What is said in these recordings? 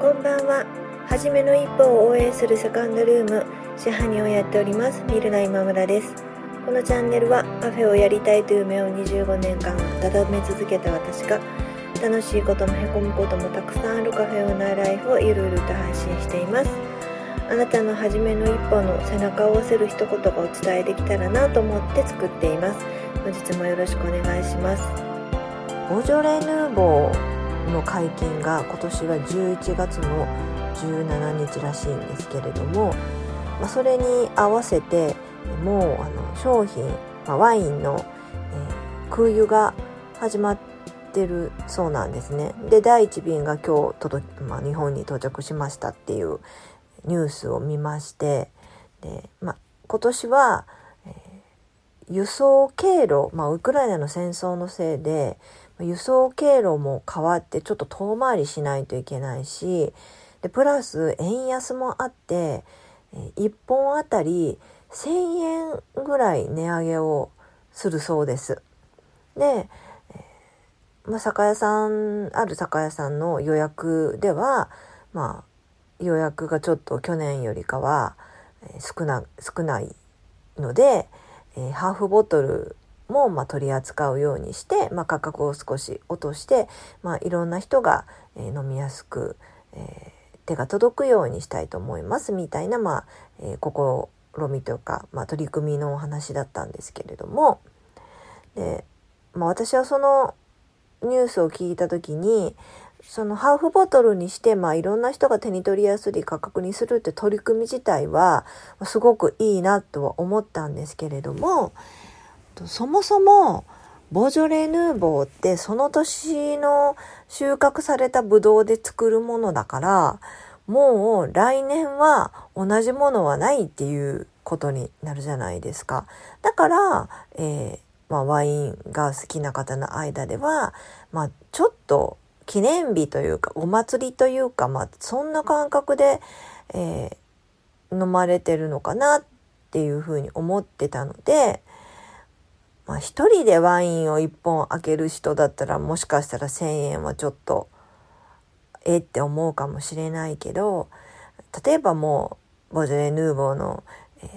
こんばんは。はじめの一歩を応援するセカンドルーム、支配人をやっております、ミルナ今村です。このチャンネルはカフェをやりたいという夢を25年間温め続けた私が、楽しいこともへこむこともたくさんあるカフェオーナーライフをゆるゆると配信しています。あなたの初めの一歩の背中を押せる一言がお伝えできたらなと思って作っています。本日もよろしくお願いします。ボジョレ・ヌーボーの解禁が今年は11月の17日らしいんですけれども、まあ、それに合わせてもうあの商品、まあ、ワインの、えー、空輸が始まってるそうなんですね。で第1便が今日届、まあ、日本に到着しましたっていうニュースを見ましてで、まあ、今年は、輸送経路、まあ、ウクライナの戦争のせいで輸送経路も変わってちょっと遠回りしないといけないしでプラス円安もあって1本あたり1,000円ぐらい値上げをするそうです。で、まあ、酒屋さんある酒屋さんの予約では、まあ、予約がちょっと去年よりかは少な少ないので、えー、ハーフボトルも、まあ、取り扱うようにして、まあ、価格を少し落として、まあ、いろんな人が、えー、飲みやすく、えー、手が届くようにしたいと思いますみたいな、まあえー、試みというか、まあ、取り組みのお話だったんですけれども。で、まあ、私はそのニュースを聞いた時にそのハーフボトルにして、まあ、いろんな人が手に取りやすい価格にするって取り組み自体はすごくいいなとは思ったんですけれどもそもそもボジョレ・ヌーボーってその年の収穫されたブドウで作るものだからもう来年は同じものはないっていうことになるじゃないですか。だから、えー、まあ、ワインが好きな方の間では、まあ、ちょっと記念日というかお祭りというか、まあ、そんな感覚で、えー、飲まれてるのかなっていうふうに思ってたので、まあ一人でワインを1本開ける人だったらもしかしたら1,000円はちょっとえって思うかもしれないけど例えばもうボジョレ・ヌーボーの、えー、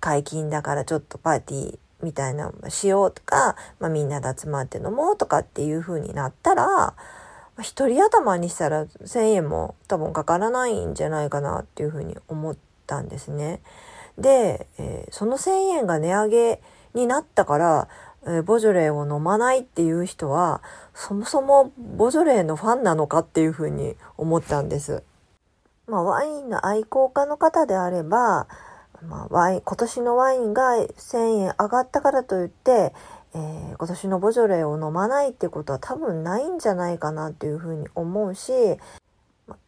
解禁だからちょっとパーティーみたいなのしようとか、まあ、みんなで集まって飲もうとかっていう風になったら一人頭にしたら1,000円も多分かからないんじゃないかなっていう風に思ったんですね。で、えー、その1,000円が値上げになったから、えー、ボジョレーを飲まないっていう人は、そもそもボジョレーのファンなのかっていうふうに思ったんです。まあ、ワインの愛好家の方であれば、まあ、ワイン、今年のワインが1000円上がったからといって、えー、今年のボジョレーを飲まないってことは多分ないんじゃないかなっていうふうに思うし、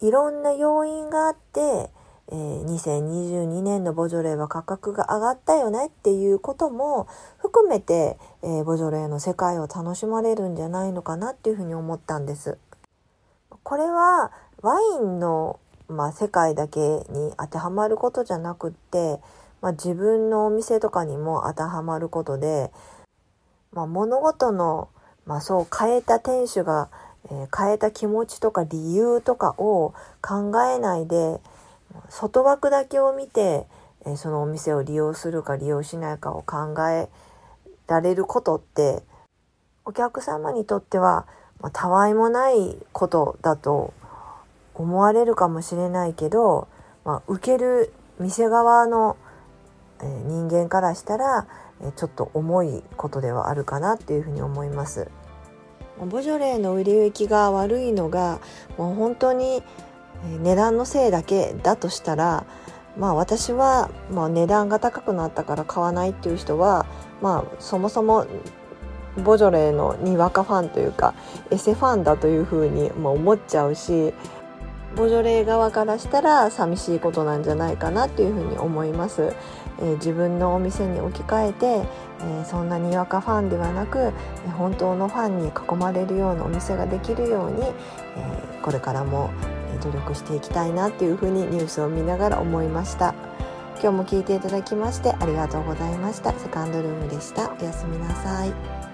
いろんな要因があって、えー、2022年のボジョレーは価格が上がったよねっていうことも含めて、えー、ボジョレーの世界を楽しまれるんじゃないのかなっていうふうに思ったんです。これはワインの、まあ、世界だけに当てはまることじゃなくって、まあ、自分のお店とかにも当てはまることで、まあ、物事の、まあ、そう変えた店主が、えー、変えた気持ちとか理由とかを考えないで、外枠だけを見て、えそのお店を利用するか利用しないかを考えられることってお客様にとっては、まあ、たわいもないことだと思われるかもしれないけど、まあ、受ける店側の、えー、人間からしたら、ちょっと重いことではあるかなっていうふうに思います。ボジョレーの売れ行きが悪いのがもう本当に値段のせいだけだとしたらまあ私は、まあ、値段が高くなったから買わないっていう人はまあそもそもボジョレーのにわかファンというかエセファンだというふうに、まあ、思っちゃうしボジョレー側からしたら寂しいことなんじゃないかなっていうふうに思います。えー、自分のお店に置き換えて、えー、そんなにわかファンではなく、本当のファンに囲まれるようなお店ができるように、えー、これからも努力していきたいなっていうふうにニュースを見ながら思いました。今日も聞いていただきましてありがとうございました。セカンドルームでした。おやすみなさい。